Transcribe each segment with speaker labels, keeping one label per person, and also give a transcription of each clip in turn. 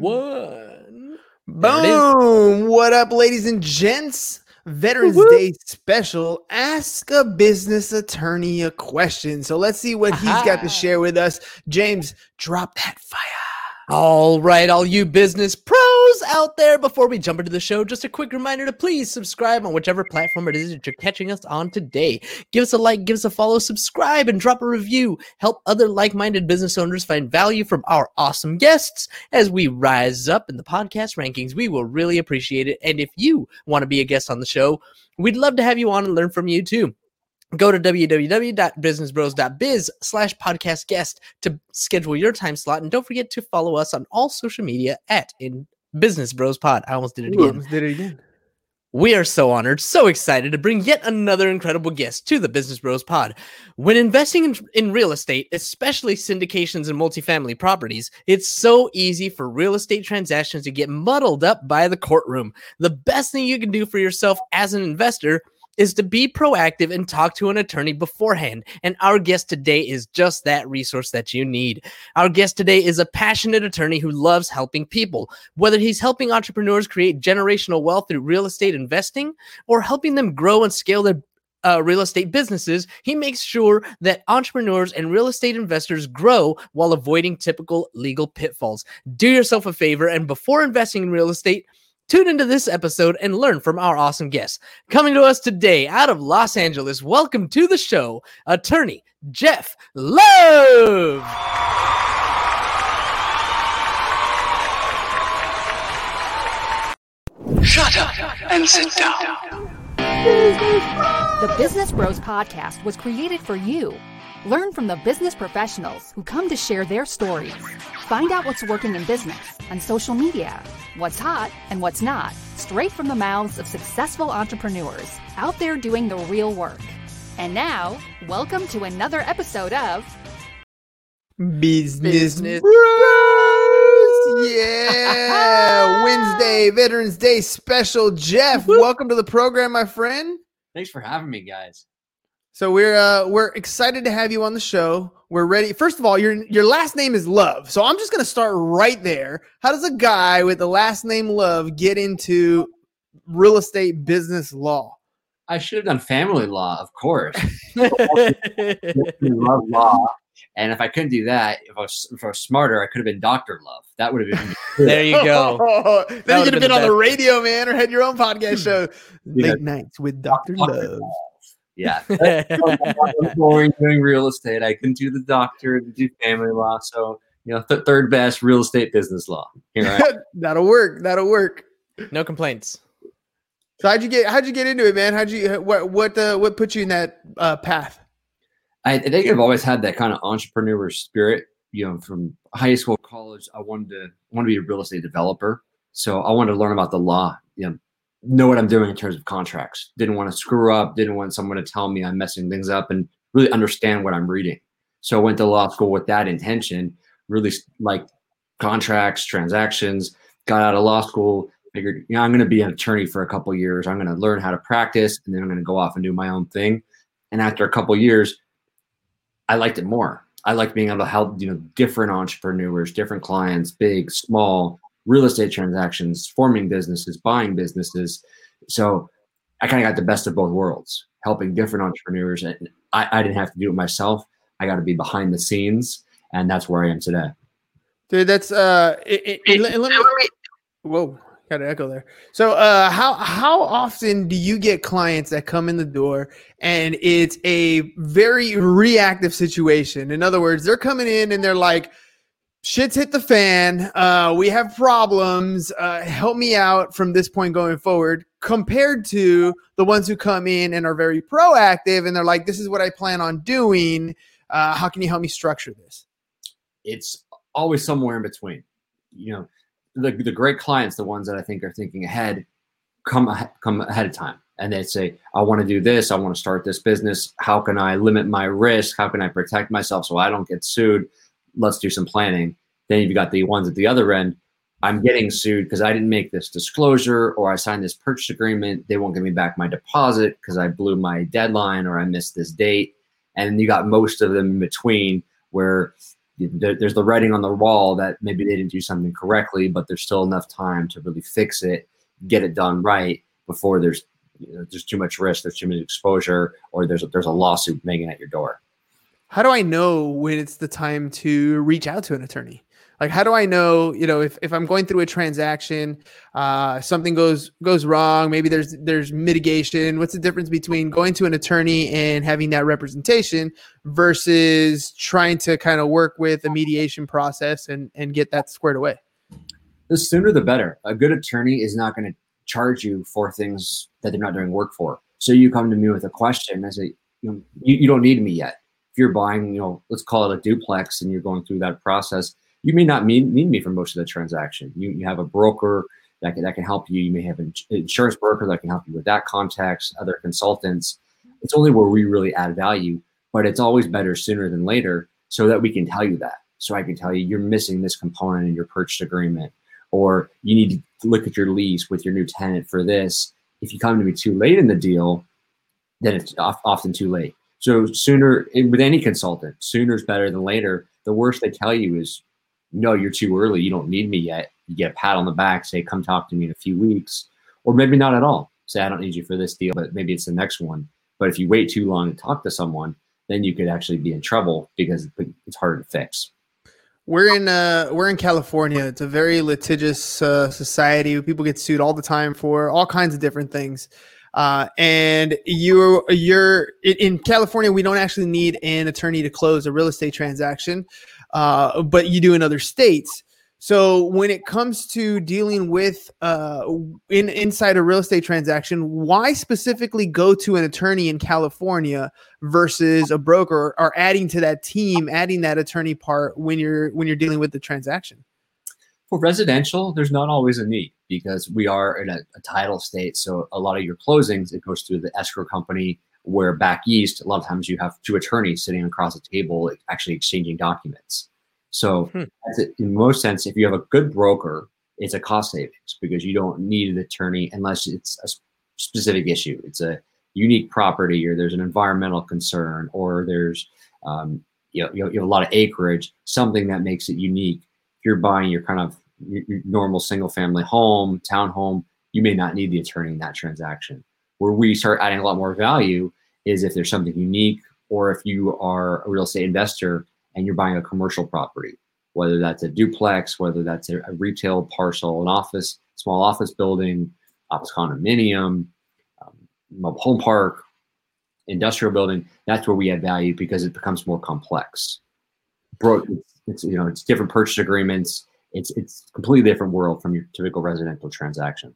Speaker 1: one.
Speaker 2: Boom! What up, ladies and gents? Veterans
Speaker 1: Woo-woo.
Speaker 2: Day special. Ask a business attorney a question. So let's see what he's got to share with us. James, drop that fire.
Speaker 1: All right, all you business pros out there, before we jump into the show, just a quick reminder to please subscribe on whichever platform it is that you're catching us on today. Give us a like, give us a follow, subscribe, and drop a review. Help other like minded business owners find value from our awesome guests as we rise up in the podcast rankings. We will really appreciate it. And if you want to be a guest on the show, we'd love to have you on and learn from you too. Go to www.businessbros.biz slash podcast guest to schedule your time slot. And don't forget to follow us on all social media at in Business Bros Pod. I almost did it
Speaker 2: Ooh,
Speaker 1: again.
Speaker 2: did it again.
Speaker 1: We are so honored, so excited to bring yet another incredible guest to the Business Bros Pod. When investing in, in real estate, especially syndications and multifamily properties, it's so easy for real estate transactions to get muddled up by the courtroom. The best thing you can do for yourself as an investor is to be proactive and talk to an attorney beforehand. And our guest today is just that resource that you need. Our guest today is a passionate attorney who loves helping people. Whether he's helping entrepreneurs create generational wealth through real estate investing or helping them grow and scale their uh, real estate businesses, he makes sure that entrepreneurs and real estate investors grow while avoiding typical legal pitfalls. Do yourself a favor and before investing in real estate, tune into this episode and learn from our awesome guests. Coming to us today out of Los Angeles, welcome to the show, attorney Jeff Love.
Speaker 3: Shut up and sit down.
Speaker 4: The Business Bros Podcast was created for you. Learn from the business professionals who come to share their stories. Find out what's working in business and social media, what's hot and what's not, straight from the mouths of successful entrepreneurs out there doing the real work. And now, welcome to another episode of
Speaker 2: Business,
Speaker 1: Business
Speaker 2: Bros. Yeah. Wednesday, Veterans Day special. Jeff, welcome to the program, my friend.
Speaker 5: Thanks for having me, guys.
Speaker 2: So we're uh we're excited to have you on the show. We're ready. First of all, your your last name is Love. So I'm just going to start right there. How does a guy with the last name Love get into real estate business law?
Speaker 5: I should have done family law, of course. Love law. And if I couldn't do that, if I was, if I was smarter, I could have been Dr. Love. That would have been
Speaker 1: there you go.
Speaker 2: then you
Speaker 1: would've
Speaker 2: could have
Speaker 1: been
Speaker 2: been on the radio, man, or had your own podcast show.
Speaker 5: Yeah.
Speaker 2: Late nights with Dr. Love.
Speaker 5: Yeah. I was boring doing real estate. I couldn't do the doctor, to do family law. So, you know, th- third best real estate business law. Here I am.
Speaker 2: That'll work. That'll work.
Speaker 1: No complaints.
Speaker 2: So how'd you get how'd you get into it, man? How'd you what what uh, what put you in that uh, path?
Speaker 5: I, I think I've always had that kind of entrepreneur spirit. You know, from high school, college, I wanted to want to be a real estate developer. So I wanted to learn about the law. You know, know what I'm doing in terms of contracts. Didn't want to screw up. Didn't want someone to tell me I'm messing things up, and really understand what I'm reading. So I went to law school with that intention. Really like contracts, transactions. Got out of law school. Figured, you know, I'm going to be an attorney for a couple years. I'm going to learn how to practice, and then I'm going to go off and do my own thing. And after a couple years, I liked it more. I liked being able to help, you know, different entrepreneurs, different clients, big, small, real estate transactions, forming businesses, buying businesses. So I kind of got the best of both worlds, helping different entrepreneurs. And I, I didn't have to do it myself. I got to be behind the scenes. And that's where I am today.
Speaker 2: Dude, that's uh it, it, let, let me Whoa, got an echo there. So uh how how often do you get clients that come in the door and it's a very reactive situation? In other words, they're coming in and they're like shit's hit the fan. Uh, we have problems. Uh, help me out from this point going forward. Compared to the ones who come in and are very proactive and they're like, "This is what I plan on doing. Uh, how can you help me structure this?"
Speaker 5: it's always somewhere in between. You know, the the great clients, the ones that I think are thinking ahead, come ahe- come ahead of time, and they say, "I want to do this. I want to start this business. How can I limit my risk? How can I protect myself so I don't get sued? Let's do some planning." Then you've got the ones at the other end. I'm getting sued because I didn't make this disclosure or I signed this purchase agreement. They won't give me back my deposit because I blew my deadline or I missed this date. And you got most of them in between where there's the writing on the wall that maybe they didn't do something correctly, but there's still enough time to really fix it, get it done right before there's you know, there's too much risk, there's too much exposure, or there's a, there's a lawsuit banging at your door.
Speaker 2: How do I know when it's the time to reach out to an attorney? Like, how do I know, you know, if, if I'm going through a transaction, uh, something goes goes wrong, maybe there's there's mitigation. What's the difference between going to an attorney and having that representation versus trying to kind of work with a mediation process and and get that squared away?
Speaker 5: The sooner the better. A good attorney is not going to charge you for things that they're not doing work for. So you come to me with a question, I say, you, you don't need me yet. If you're buying, you know, let's call it a duplex and you're going through that process, you may not need, need me for most of the transaction. You, you have a broker that can, that can help you. You may have an insurance broker that can help you with that context, other consultants. It's only where we really add value, but it's always better sooner than later so that we can tell you that. So I can tell you you're missing this component in your purchase agreement, or you need to look at your lease with your new tenant for this. If you come to me too late in the deal, then it's often too late. So sooner with any consultant, sooner is better than later. The worst they tell you is no, you're too early. You don't need me yet. You get a pat on the back, say, come talk to me in a few weeks, or maybe not at all. Say, I don't need you for this deal, but maybe it's the next one. But if you wait too long to talk to someone, then you could actually be in trouble because it's harder to fix.
Speaker 2: We're in uh, we're in California. It's a very litigious uh, society. People get sued all the time for all kinds of different things. Uh, and you're you're in California. We don't actually need an attorney to close a real estate transaction uh, but you do in other states. So when it comes to dealing with uh, in inside a real estate transaction, why specifically go to an attorney in California versus a broker, or adding to that team, adding that attorney part when you're when you're dealing with the transaction?
Speaker 5: For residential, there's not always a need because we are in a, a title state. So a lot of your closings it goes through the escrow company where back east, a lot of times you have two attorneys sitting across the table actually exchanging documents. So, hmm. in most sense, if you have a good broker, it's a cost savings because you don't need an attorney unless it's a specific issue. It's a unique property, or there's an environmental concern, or there's um, you, know, you, have a lot of acreage, something that makes it unique. You're buying your kind of normal single family home, townhome, you may not need the attorney in that transaction where we start adding a lot more value is if there's something unique or if you are a real estate investor and you're buying a commercial property, whether that's a duplex, whether that's a, a retail parcel, an office, small office building, office condominium, um, home park, industrial building. That's where we add value because it becomes more complex. Bro, it's, you know it's different purchase agreements. It's it's completely different world from your typical residential transaction.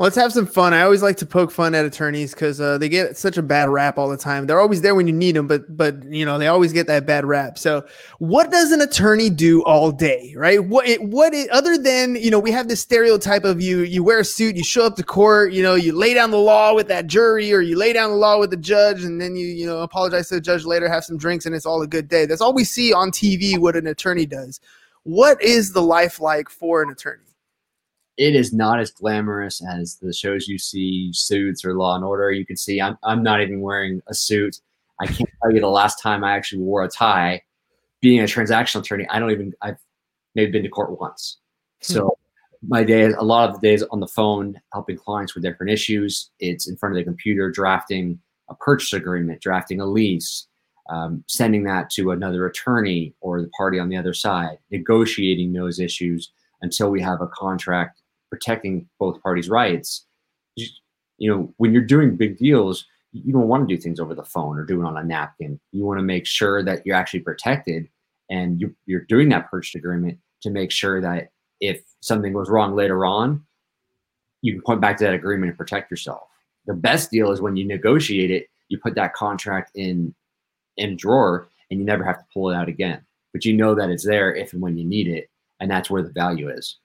Speaker 2: Let's have some fun. I always like to poke fun at attorneys because uh, they get such a bad rap all the time. They're always there when you need them, but but you know they always get that bad rap. So, what does an attorney do all day, right? What it, what it, other than you know we have this stereotype of you you wear a suit, you show up to court, you know you lay down the law with that jury, or you lay down the law with the judge, and then you you know apologize to the judge later, have some drinks, and it's all a good day. That's all we see on TV. What an attorney does. What is the life like for an attorney?
Speaker 5: It is not as glamorous as the shows you see, Suits or Law and Order. You can see I'm, I'm not even wearing a suit. I can't tell you the last time I actually wore a tie. Being a transactional attorney, I don't even, I've maybe been to court once. Hmm. So my days, a lot of the days on the phone, helping clients with different issues. It's in front of the computer, drafting a purchase agreement, drafting a lease, um, sending that to another attorney or the party on the other side, negotiating those issues until we have a contract protecting both parties' rights. You, know, when you're doing big deals, you don't want to do things over the phone or do it on a napkin. You want to make sure that you're actually protected and you, you're doing that purchase agreement to make sure that if something goes wrong later on, you can point back to that agreement and protect yourself. The best deal is when you negotiate it, you put that contract in in drawer and you never have to pull it out again. But you know that it's there if and when you need it, and that's where the value is.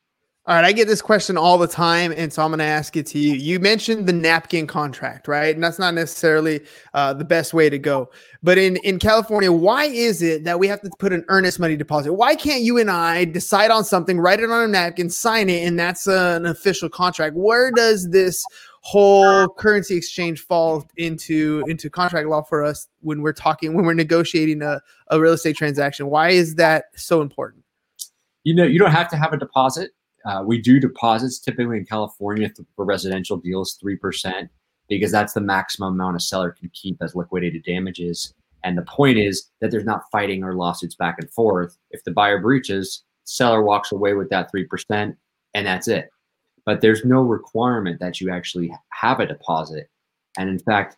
Speaker 2: All right, I get this question all the time, and so I'm going to ask it to you. You mentioned the napkin contract, right? And that's not necessarily uh, the best way to go. But in in California, why is it that we have to put an earnest money deposit? Why can't you and I decide on something, write it on a napkin, sign it, and that's uh, an official contract? Where does this whole currency exchange fall into into contract law for us when we're talking when we're negotiating a, a real estate transaction? Why is that so important?
Speaker 5: You know, you don't have to have a deposit. Uh, we do deposits typically in California for residential deals, three percent, because that's the maximum amount a seller can keep as liquidated damages. And the point is that there's not fighting or lawsuits back and forth. If the buyer breaches, seller walks away with that 3% and that's it. But there's no requirement that you actually have a deposit. And in fact,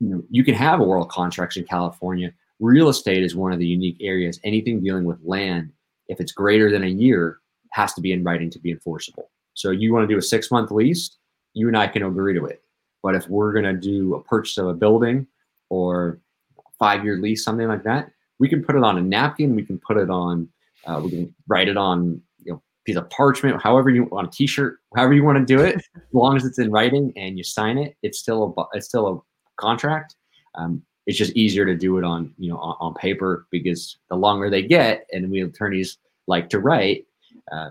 Speaker 5: you know, you can have oral contracts in California. Real estate is one of the unique areas. Anything dealing with land, if it's greater than a year, has to be in writing to be enforceable. So you want to do a six month lease, you and I can agree to it. But if we're going to do a purchase of a building or five year lease, something like that, we can put it on a napkin. We can put it on, uh, we can write it on, you know, piece of parchment, however you want a t-shirt, however you want to do it, as long as it's in writing and you sign it, it's still a, it's still a contract. Um, it's just easier to do it on, you know, on, on, paper because the longer they get and we attorneys like to write, uh,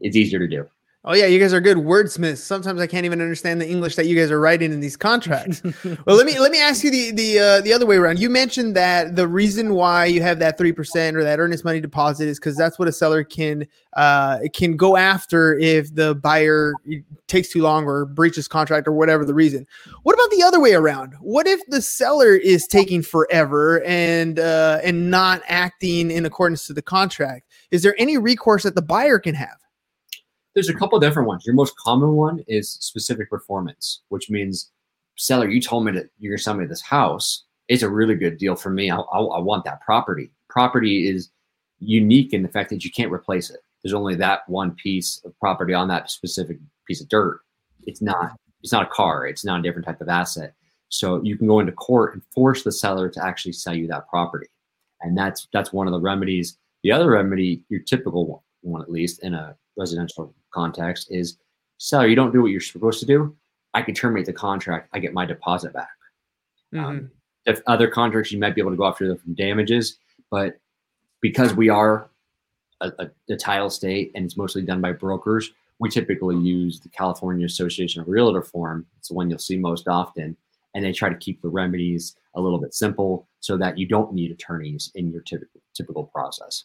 Speaker 5: it's easier to do.
Speaker 2: Oh yeah, you guys are good wordsmiths. Sometimes I can't even understand the English that you guys are writing in these contracts. well, let me let me ask you the the uh, the other way around. You mentioned that the reason why you have that three percent or that earnest money deposit is because that's what a seller can uh, can go after if the buyer takes too long or breaches contract or whatever the reason. What about the other way around? What if the seller is taking forever and uh, and not acting in accordance to the contract? Is there any recourse that the buyer can have?
Speaker 5: there's a couple different ones. Your most common one is specific performance, which means seller, you told me that you're gonna sell me this house. It's a really good deal for me. I, I, I want that property. Property is unique in the fact that you can't replace it. There's only that one piece of property on that specific piece of dirt. It's not. It's not a car. It's not a different type of asset. So you can go into court and force the seller to actually sell you that property, and that's that's one of the remedies. The other remedy, your typical one, one at least in a residential context is seller, you don't do what you're supposed to do. I can terminate the contract. I get my deposit back. Um, mm-hmm. Um, if other contracts, you might be able to go after them from damages, but because we are a, a, a title state and it's mostly done by brokers, we typically use the California Association of Realtor form. It's the one you'll see most often. And they try to keep the remedies a little bit simple so that you don't need attorneys in your typical typical process.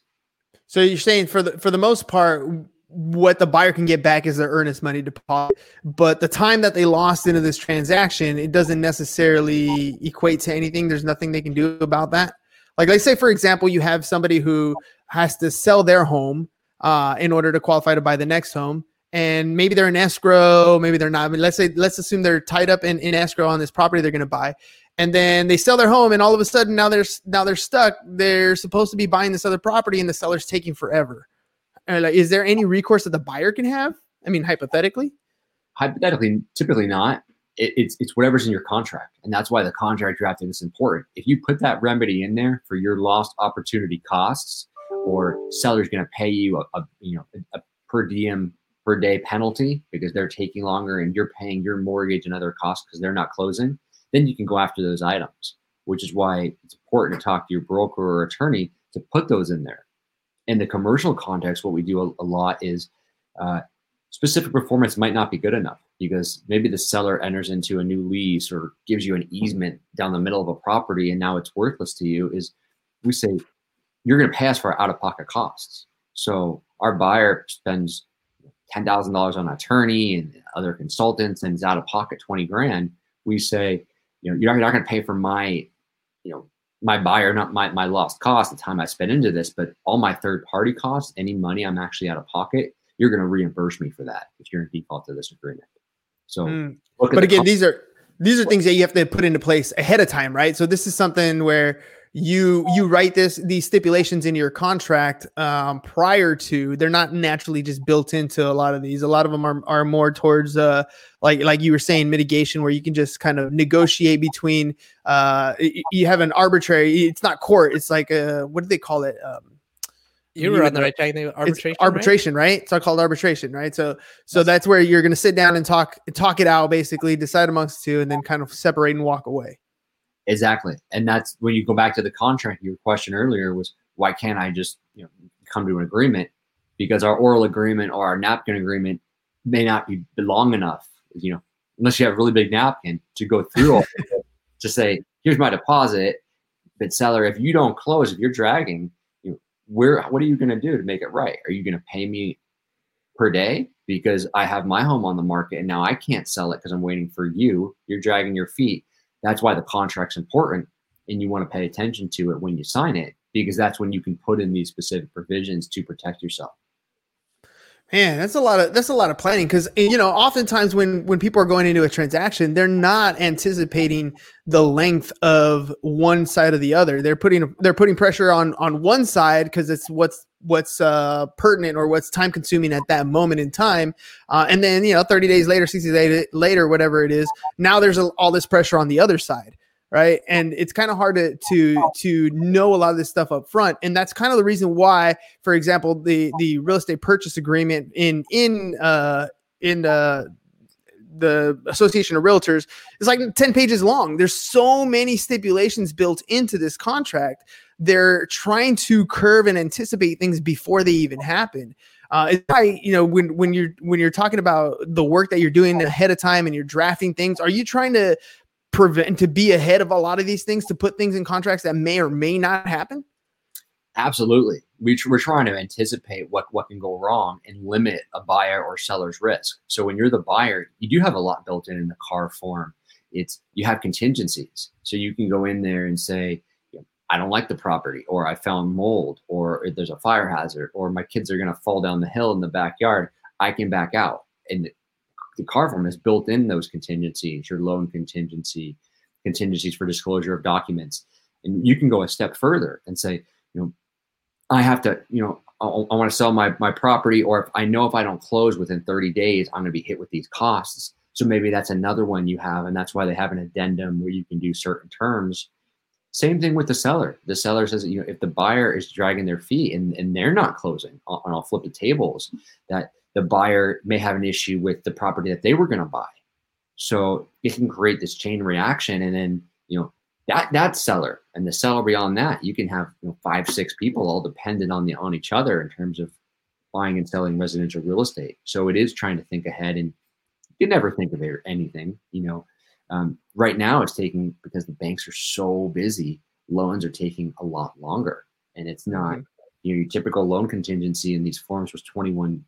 Speaker 2: So you're saying for the for the most part, what the buyer can get back is their earnest money deposit. But the time that they lost into this transaction, it doesn't necessarily equate to anything. There's nothing they can do about that. Like, let's say, for example, you have somebody who has to sell their home uh, in order to qualify to buy the next home. And maybe they're in escrow, maybe they're not. I mean, let's say, let's assume they're tied up in, in escrow on this property they're going to buy. And then they sell their home, and all of a sudden now they're now they're stuck. They're supposed to be buying this other property, and the seller's taking forever uh, like, is there any recourse that the buyer can have? I mean, hypothetically.
Speaker 5: Hypothetically, typically not. It, it's it's whatever's in your contract, and that's why the contract drafting is important. If you put that remedy in there for your lost opportunity costs, or seller's going to pay you a, a you know a, a per diem per day penalty because they're taking longer and you're paying your mortgage and other costs because they're not closing, then you can go after those items. Which is why it's important to talk to your broker or attorney to put those in there in the commercial context, what we do a, a lot is uh, specific performance might not be good enough because maybe the seller enters into a new lease or gives you an easement down the middle of a property and now it's worthless to you. Is we say you're going to pay us for out of pocket costs. So our buyer spends ten thousand dollars on an attorney and other consultants and is out of pocket twenty grand. We say, you know, you're not, not going to pay for my, you know, my buyer, not my, my lost cost, the time I spent into this, but all my third party costs, any money I'm actually out of pocket, you're going to reimburse me for that if you're in default to this agreement. So, mm.
Speaker 2: but again, these are these are things that you have to put into place ahead of time, right? So this is something where you you write this these stipulations in your contract um, prior to they're not naturally just built into a lot of these a lot of them are, are more towards uh, like like you were saying mitigation where you can just kind of negotiate between uh, you have an arbitrary it's not court it's like a what do they call it um,
Speaker 1: you were on the right track. Arbitration,
Speaker 2: arbitration, right? right? It's called arbitration, right? So, so that's, that's where you're going to sit down and talk, talk it out, basically, decide amongst two, and then kind of separate and walk away.
Speaker 5: Exactly. And that's when you go back to the contract, your question earlier was why can't I just, you know, come to an agreement? Because our oral agreement or our napkin agreement may not be long enough. You know, unless you have a really big napkin to go through all to say, here's my deposit. But seller, if you don't close, if you're dragging, you where what are you going to do to make it right? Are you going to pay me per day because I have my home on the market and now I can't sell it because I'm waiting for you? You're dragging your feet. That's why the contract's important, and you want to pay attention to it when you sign it because that's when you can put in these specific provisions to protect yourself.
Speaker 2: Man, that's a lot of that's a lot of planning because you know oftentimes when when people are going into a transaction, they're not anticipating the length of one side or the other. They're putting they're putting pressure on on one side because it's what's what's uh, pertinent or what's time consuming at that moment in time, uh, and then you know thirty days later, sixty days later, whatever it is, now there's a, all this pressure on the other side right? And it's kind of hard to to to know a lot of this stuff up front and that's kind of the reason why for example the the real estate purchase agreement in in uh in uh the association of realtors is like 10 pages long. There's so many stipulations built into this contract they're trying to curve and anticipate things before they even happen uh, it's why you know when when you're when you're talking about the work that you're doing ahead of time and you're drafting things are you trying to prevent to be ahead of a lot of these things to put things in contracts that may or may not happen?
Speaker 5: Absolutely. We, we're trying to anticipate what, what can go wrong and limit a buyer or seller's risk. So when you're the buyer, you do have a lot built in in the CAR form. It's you have contingencies. So you can go in there and say, I don't like the property, or I found mold, or there's a fire hazard, or my kids are going to fall down the hill in the backyard. I can back out. And the CAR form has built in those contingencies, your loan contingency, contingencies for disclosure of documents. And you can go a step further and say, you know, I have to, you know, I, I want to sell my, my property, or if I know if I don't close within 30 days, I'm going to be hit with these costs. So maybe that's another one you have. And that's why they have an addendum where you can do certain terms. Same thing with the seller. The seller says, you know, if the buyer is dragging their feet and, and they're not closing, and I'll flip the tables, that the buyer may have an issue with the property that they were going to buy. So it can create this chain reaction, and then you know that that seller and the seller beyond that, you can have you know, five, six people all dependent on the on each other in terms of buying and selling residential real estate. So it is trying to think ahead, and you never think of anything. You know, um, right now it's taking because the banks are so busy. Loans are taking a lot longer, and it's not. Mm-hmm. You know, your typical loan contingency in these forms was 21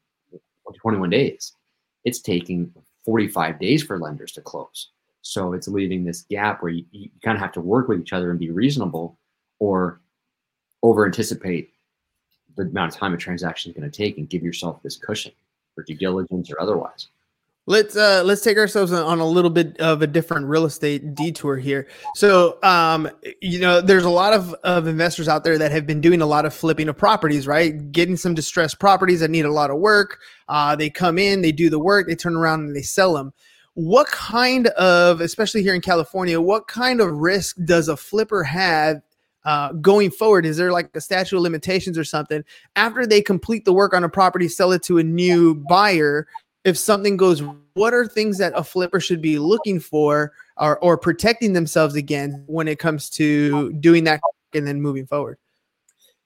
Speaker 5: 21 days. It's taking 45 days for lenders to close. So it's leaving this gap where you, you kind of have to work with each other and be reasonable or over anticipate the amount of time a transaction is going to take and give yourself this cushion for due diligence or otherwise.
Speaker 2: Let's uh let's take ourselves on a little bit of a different real estate detour here. So um you know there's a lot of, of investors out there that have been doing a lot of flipping of properties, right? Getting some distressed properties that need a lot of work. Uh they come in, they do the work, they turn around and they sell them. What kind of, especially here in California, what kind of risk does a flipper have uh, going forward? Is there like a statute of limitations or something? After they complete the work on a property, sell it to a new buyer, if something goes what are things that a flipper should be looking for or, or protecting themselves against when it comes to doing that and then moving forward?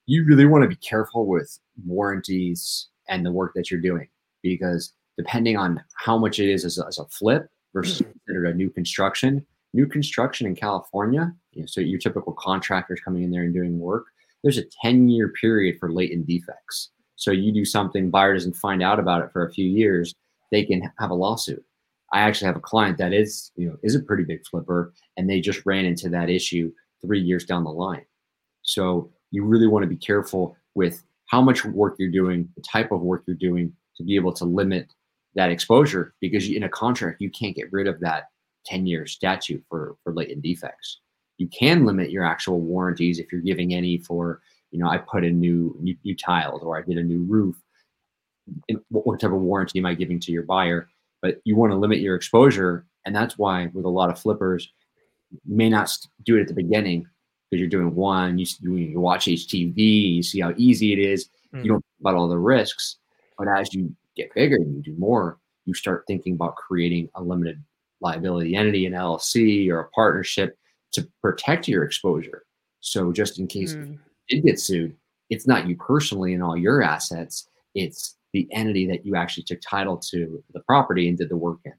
Speaker 5: You really want to be careful with warranties and the work that you're doing because depending on how much it is as a, as a flip versus a new construction new construction in california you know, so your typical contractors coming in there and doing work there's a 10 year period for latent defects. So you do something buyer doesn't find out about it for a few years they can have a lawsuit. I actually have a client that is, you know, is a pretty big flipper, and they just ran into that issue three years down the line. So you really want to be careful with how much work you're doing, the type of work you're doing, to be able to limit that exposure. Because in a contract, you can't get rid of that 10-year statute for for latent defects. You can limit your actual warranties if you're giving any for, you know, I put in new new, new tiles or I did a new roof what type of warranty am I giving to your buyer? But you want to limit your exposure, and that's why with a lot of flippers, you may not do it at the beginning because you're doing one. You, you watch HGTV, you see how easy it is. Mm. You don't think about all the risks, but as you get bigger and you do more, you start thinking about creating a limited liability entity, an LLC, or a partnership to protect your exposure. So just in case mm. you did get sued, it's not you personally and all your assets. It's the entity that you actually took title to the property and did the work in.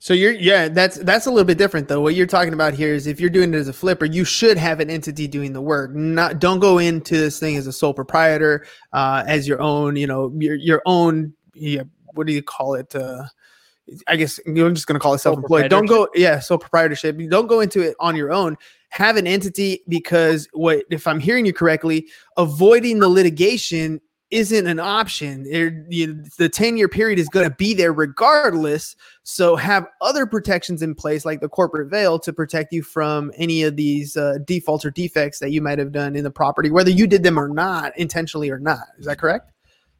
Speaker 2: So you're yeah, that's that's a little bit different though. What you're talking about here is if you're doing it as a flipper, you should have an entity doing the work. Not don't go into this thing as a sole proprietor, uh, as your own, you know, your your own. Yeah, what do you call it? Uh, I guess I'm just going to call it self-employed. Don't go, yeah, sole proprietorship. Don't go into it on your own. Have an entity because what if I'm hearing you correctly, avoiding the litigation isn't an option. You, the 10 year period is going to be there regardless. So have other protections in place, like the corporate veil, to protect you from any of these uh, defaults or defects that you might have done in the property, whether you did them or not, intentionally or not. Is that correct?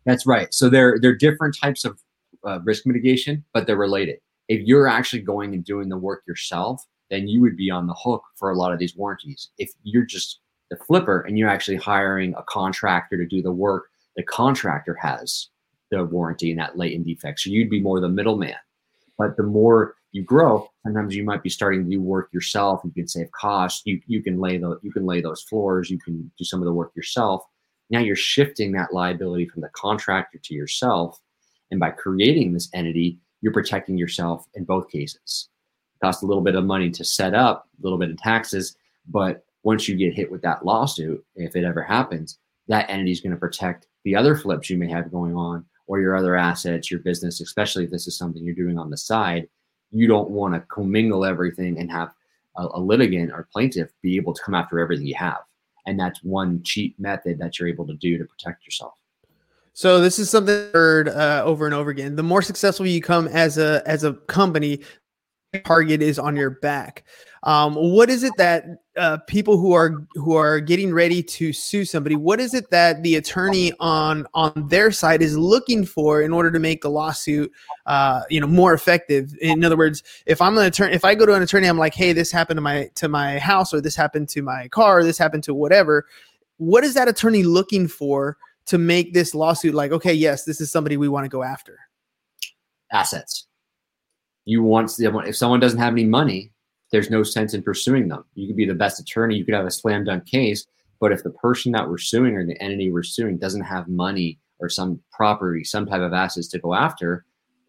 Speaker 5: That's right. So there, there are different types of uh, risk mitigation, but they're related. If you're actually going and doing the work yourself, then you would be on the hook for a lot of these warranties. If you're just the flipper and you're actually hiring a contractor to do the work, the contractor has the warranty and that latent defect. So you'd be more the middleman. But the more you grow, sometimes you might be starting to do work yourself. You can save costs. You you can lay the you can lay those floors. You can do some of the work yourself. Now you're shifting that liability from the contractor to yourself, and by creating this entity, you're protecting yourself in both cases. It costs a little bit of money to set up, a little bit of taxes, but once you get hit with that lawsuit, if it ever happens, that entity is going to protect the other flips you may have going on or your other assets, your business, especially if this is something you're doing on the side. You don't want to commingle everything and have a, a litigant or plaintiff be able to come after everything you have. And that's one cheap method that you're able to do to protect yourself.
Speaker 2: So this is something I've heard uh, over and over again. The more successful you come as a as a company, target is on your back. Um, what is it that uh, people who are who are getting ready to sue somebody? What is it that the attorney on on their side is looking for in order to make the lawsuit, uh, you know, more effective? In other words, if I'm an attorney, if I go to an attorney, I'm like, hey, this happened to my to my house, or this happened to my car, or this happened to whatever. What is that attorney looking for? to make this lawsuit like, okay, yes, this is somebody we want to go after?
Speaker 5: Assets. You want if someone doesn't have any money, there's no sense in pursuing them. You could be the best attorney, you could have a slam dunk case, but if the person that we're suing or the entity we're suing doesn't have money or some property, some type of assets to go after,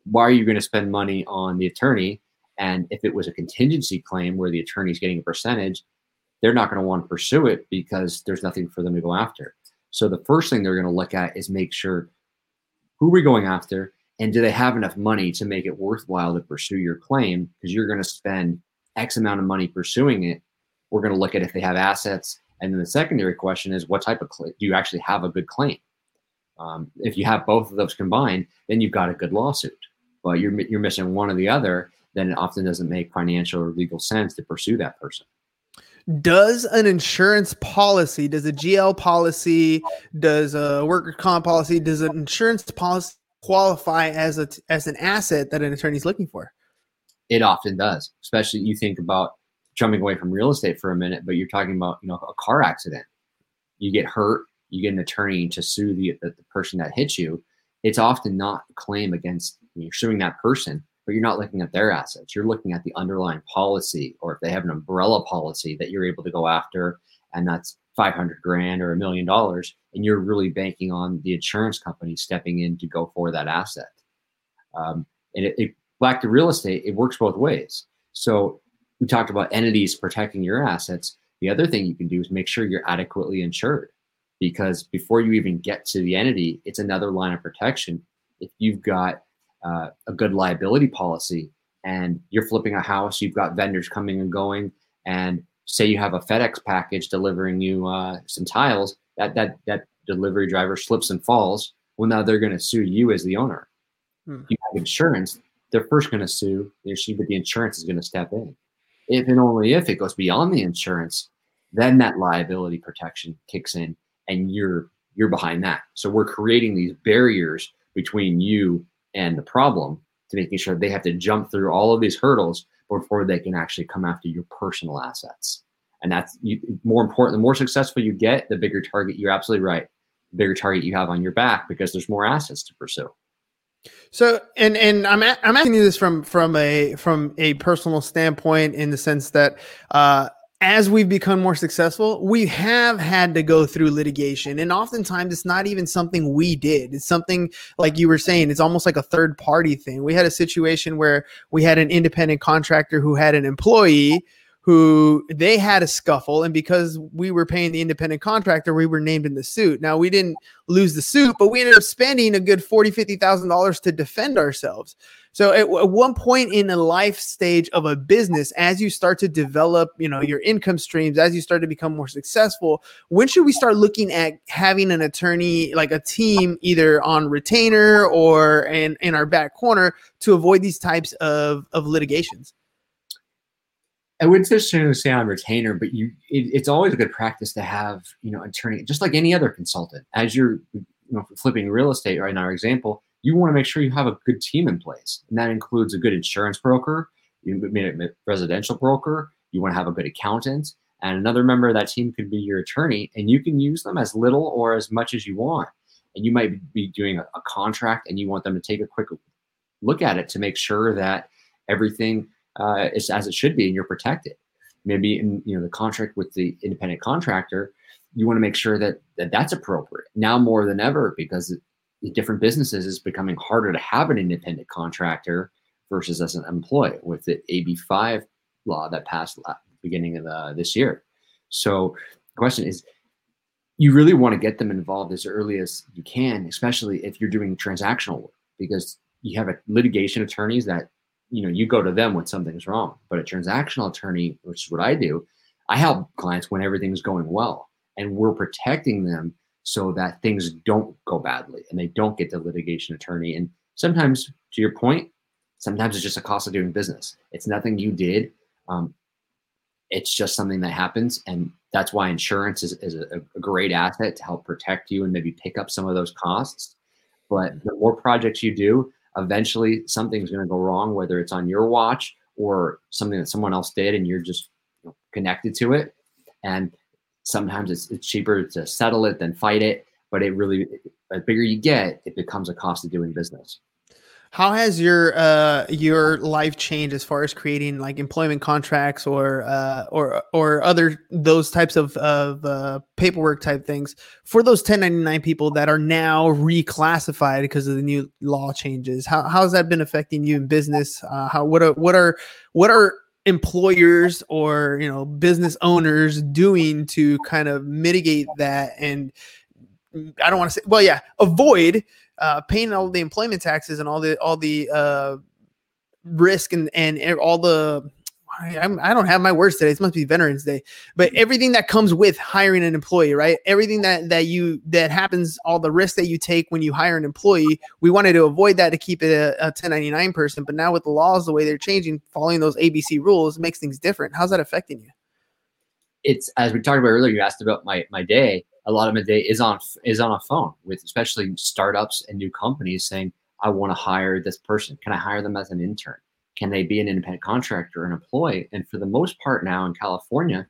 Speaker 5: why are you going to spend money on the attorney? And if it was a contingency claim where the attorney is getting a percentage, they're not going to want to pursue it because there's nothing for them to go after. So the first thing they're going to look at is make sure who we're going after and do they have enough money to make it worthwhile to pursue your claim because you're going to spend X amount of money pursuing it. We're going to look at if they have assets. And then the secondary question is what type of do you actually have a good claim? Um, if you have both of those combined, then you've got a good lawsuit. But you're, you're missing one or the other, then it often doesn't make financial or legal sense to pursue that person
Speaker 2: does an insurance policy, does a GL policy, does a worker comp policy, does an insurance policy qualify as a as an asset that an attorney is looking for?
Speaker 5: It often does, especially you think about jumping away from real estate for a minute, but you're talking about you know a car accident. You get hurt, you get an attorney to sue the the, the person that hit you. It's often not a claim against you're suing that person but you're not looking at their assets. You're looking at the underlying policy, or if they have an umbrella policy that you're able to go after, and that's 500 grand or a million dollars, and you're really banking on the insurance company stepping in to go for that asset. Um, and it, it, back to real estate, it works both ways. So we talked about entities protecting your assets. The other thing you can do is make sure you're adequately insured because before you even get to the entity, it's another line of protection. If you've got uh, a good liability policy and you're flipping a house, you've got vendors coming and going, and say you have a FedEx package delivering you uh, some tiles, that that that delivery driver slips and falls. Well, now they're going to sue you as the owner. Hmm. You have insurance; they're first going to sue you, but the insurance is going to step in. If and only if it goes beyond the insurance, then that liability protection kicks in, and you're you're behind that. So we're creating these barriers between you and the problem to making sure they have to jump through all of these hurdles before they can actually come after your personal assets. And that's you, more important. The more successful you get, the bigger target. You're absolutely right. The bigger target you have on your back because there's more assets to pursue.
Speaker 2: So, and and I'm I'm asking you this from from a from a personal standpoint in the sense that uh, as we've become more successful, we have had to go through litigation. And oftentimes it's not even something we did. It's something like you were saying, it's almost like a third party thing. We had a situation where we had an independent contractor who had an employee who they had a scuffle and because we were paying the independent contractor we were named in the suit now we didn't lose the suit but we ended up spending a good 40 50 thousand dollars to defend ourselves so at, at, one point in the life stage of a business, as you start to develop, you know, your income streams, as you start to become more successful, when should we start looking at having an attorney, like a team, either on retainer or in, in our back corner to avoid these types of, of litigations?
Speaker 5: I wouldn't necessarily say on retainer, but you, it, it's always a good practice to have, you know, attorney, just like any other consultant, as you're, you know, flipping real estate right in our example, you want to make sure you have a good team in place. And that includes a good insurance broker, you mean a residential broker, you want to have a good accountant, and another member of that team could be your attorney, and you can use them as little or as much as you want. And you might be doing a, a contract and you want them to take a quick look at it to make sure that everything uh, is as it should be and you're protected. Maybe in you know the contract with the independent contractor, you want to make sure that, that that's appropriate now more than ever because different businesses is becoming harder to have an independent contractor versus as an employee with the AB5 law that passed beginning of the, this year. So the question is, you really want to get them involved as early as you can, especially if you're doing transactional work, because you have a litigation attorneys that, you know, you go to them when something's wrong. But a transactional attorney, which is what I do, I help clients when everything's going well, and we're protecting them so that things don't go badly and they don't get the litigation attorney. And sometimes, to your point, sometimes it's just a cost of doing business. It's nothing you did. Um, it's just something that happens. And that's why insurance is, is a, a, great asset to help protect you and maybe pick up some of those costs. But the more projects you do, eventually something's going to go wrong, whether it's on your watch or something that someone else did and you're just connected to it. And sometimes it's, it's cheaper to settle it than fight it but it really the bigger you get it becomes a cost of doing business
Speaker 2: how has your uh your life changed as far as creating like employment contracts or uh or or other those types of of uh, paperwork type things for those 1099 people that are now reclassified because of the new law changes? How how has that been affecting you in business? Uh how what are what are what are employers or you know business owners doing to kind of mitigate that and I don't want to say well yeah avoid uh, paying all the employment taxes and all the all the uh, risk and and all the I'm, I do not have my words today. It must be Veterans Day, but everything that comes with hiring an employee, right? Everything that that you that happens, all the risks that you take when you hire an employee, we wanted to avoid that to keep it a, a 1099 person. But now with the laws, the way they're changing, following those ABC rules makes things different. How's that affecting you?
Speaker 5: It's as we talked about earlier. You asked about my my day. A lot of my day is on is on a phone with especially startups and new companies saying, "I want to hire this person. Can I hire them as an intern?" Can they be an independent contractor, an employee? And for the most part now in California,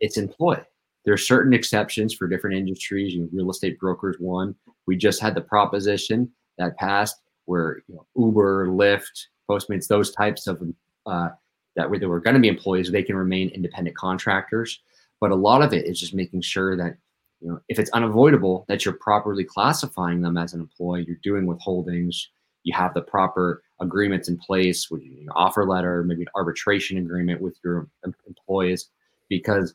Speaker 5: it's employee. There are certain exceptions for different industries. You know, real estate brokers, one. We just had the proposition that passed where you know, Uber, Lyft, Postmates, those types of uh, that were, were going to be employees, they can remain independent contractors. But a lot of it is just making sure that you know if it's unavoidable that you're properly classifying them as an employee, you're doing withholdings, you have the proper agreements in place with offer letter, maybe an arbitration agreement with your employees, because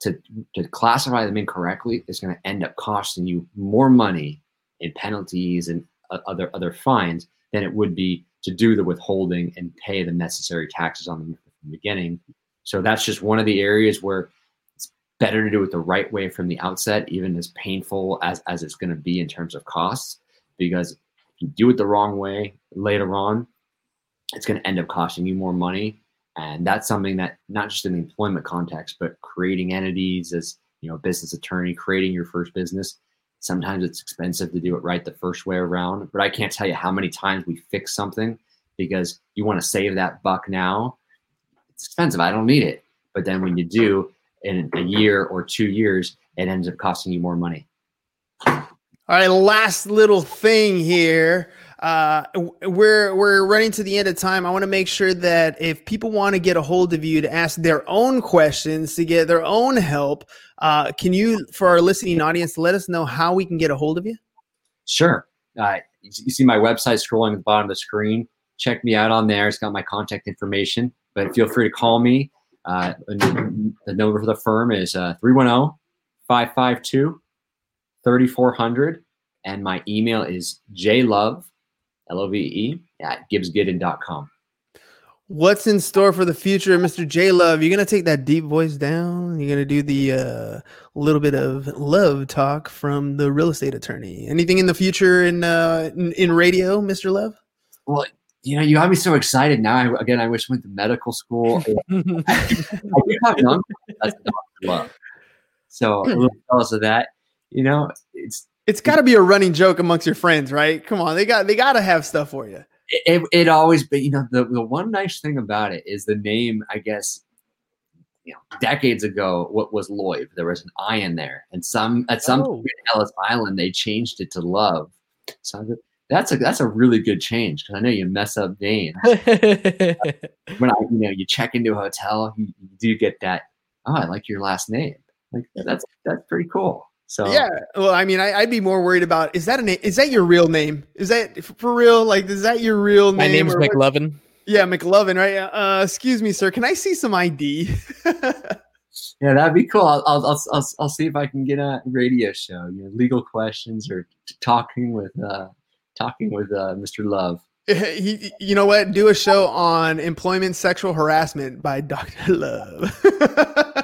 Speaker 5: to, to classify them incorrectly is going to end up costing you more money in penalties and other other fines than it would be to do the withholding and pay the necessary taxes on them from the beginning. So that's just one of the areas where better to do it the right way from the outset, even as painful as, as it's going to be in terms of costs, because you do it the wrong way later on, it's going to end up costing you more money. And that's something that not just in the employment context, but creating entities as you know, business attorney, creating your first business. Sometimes it's expensive to do it right the first way around. But I can't tell you how many times we fix something because you want to save that buck now. It's expensive. I don't need it. But then when you do, in a year or two years, it ends up costing you more money.
Speaker 2: All right, last little thing here. uh, we're we're running to the end of time. I want to make sure that if people want to get a hold of you to ask their own questions, to get their own help, uh, can you, for our listening audience, let us know how we can get a hold of you?
Speaker 5: Sure. Uh, you see my website scrolling at the bottom of the screen. Check me out on there. It's got my contact information. But feel free to call me. Uh, the number for the firm is uh, 310 552 3400. And my email is jlove L O V E, at gibbsgiden.com.
Speaker 2: What's in store for the future, Mr. J Love? You're gonna take that deep voice down. You're gonna do the uh, little bit of love talk from the real estate attorney. Anything in the future in uh, in, in radio, Mr. Love?
Speaker 5: Well, you know, you got me so excited now. I, again, I wish I went to medical school. I do have young. That's love. So a little hmm. jealous of that. You know, it's
Speaker 2: it's got to be a running joke amongst your friends, right? Come on, they got they got to have stuff for you.
Speaker 5: It, it, it always, but you know, the the one nice thing about it is the name. I guess you know, decades ago, what was Lloyd? There was an I in there, and some at some oh. point in Ellis Island they changed it to Love. So that's a that's a really good change because I know you mess up names. when I you know you check into a hotel, you, you do get that. Oh, I like your last name. Like that's that's pretty cool. So
Speaker 2: yeah, well, I mean, I, would be more worried about is that a name? Is that your real name? Is that for real? Like, is that your real name?
Speaker 1: My name's McLovin.
Speaker 2: What? Yeah, McLovin, right? Uh, excuse me, sir. Can I see some ID?
Speaker 5: yeah, that'd be cool. I'll, I'll, I'll, I'll, see if I can get a radio show. You know, legal questions or t- talking with uh, talking with uh, Mr. Love.
Speaker 2: He, you know what? Do a show on employment sexual harassment by Dr. Love.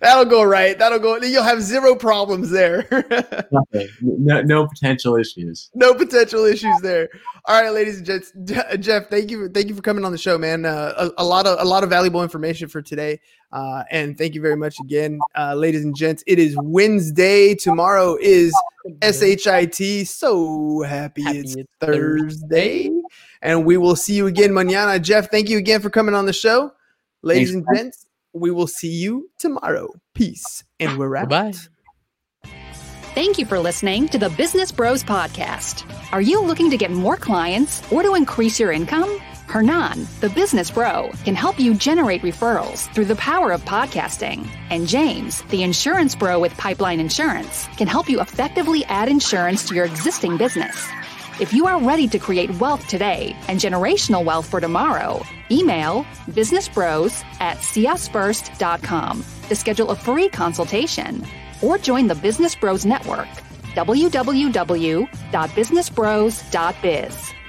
Speaker 2: That'll go right. That'll go. You'll have zero problems there.
Speaker 5: Nothing. No, no potential issues.
Speaker 2: No potential issues there. All right, ladies and gents. Jeff, thank you. Thank you for coming on the show, man. Uh, a, a, lot of a lot of valuable information for today. Uh, and thank you very much again, uh, ladies and gents. It is Wednesday. Tomorrow is SHIT. So happy, happy it's, it's Thursday. Thursday. And we will see you again mañana. Jeff, thank you again for coming on the show. Ladies Thanks. and gents, we will see you tomorrow. Peace. And we're out.
Speaker 1: Bye.
Speaker 4: Thank you for listening to the Business Bros Podcast. Are you looking to get more clients or to increase your income? Hernan, the business bro, can help you generate referrals through the power of podcasting. And James, the insurance bro with Pipeline Insurance, can help you effectively add insurance to your existing business. If you are ready to create wealth today and generational wealth for tomorrow, email businessbros at csfirst.com to schedule a free consultation or join the Business Bros Network, www.businessbros.biz.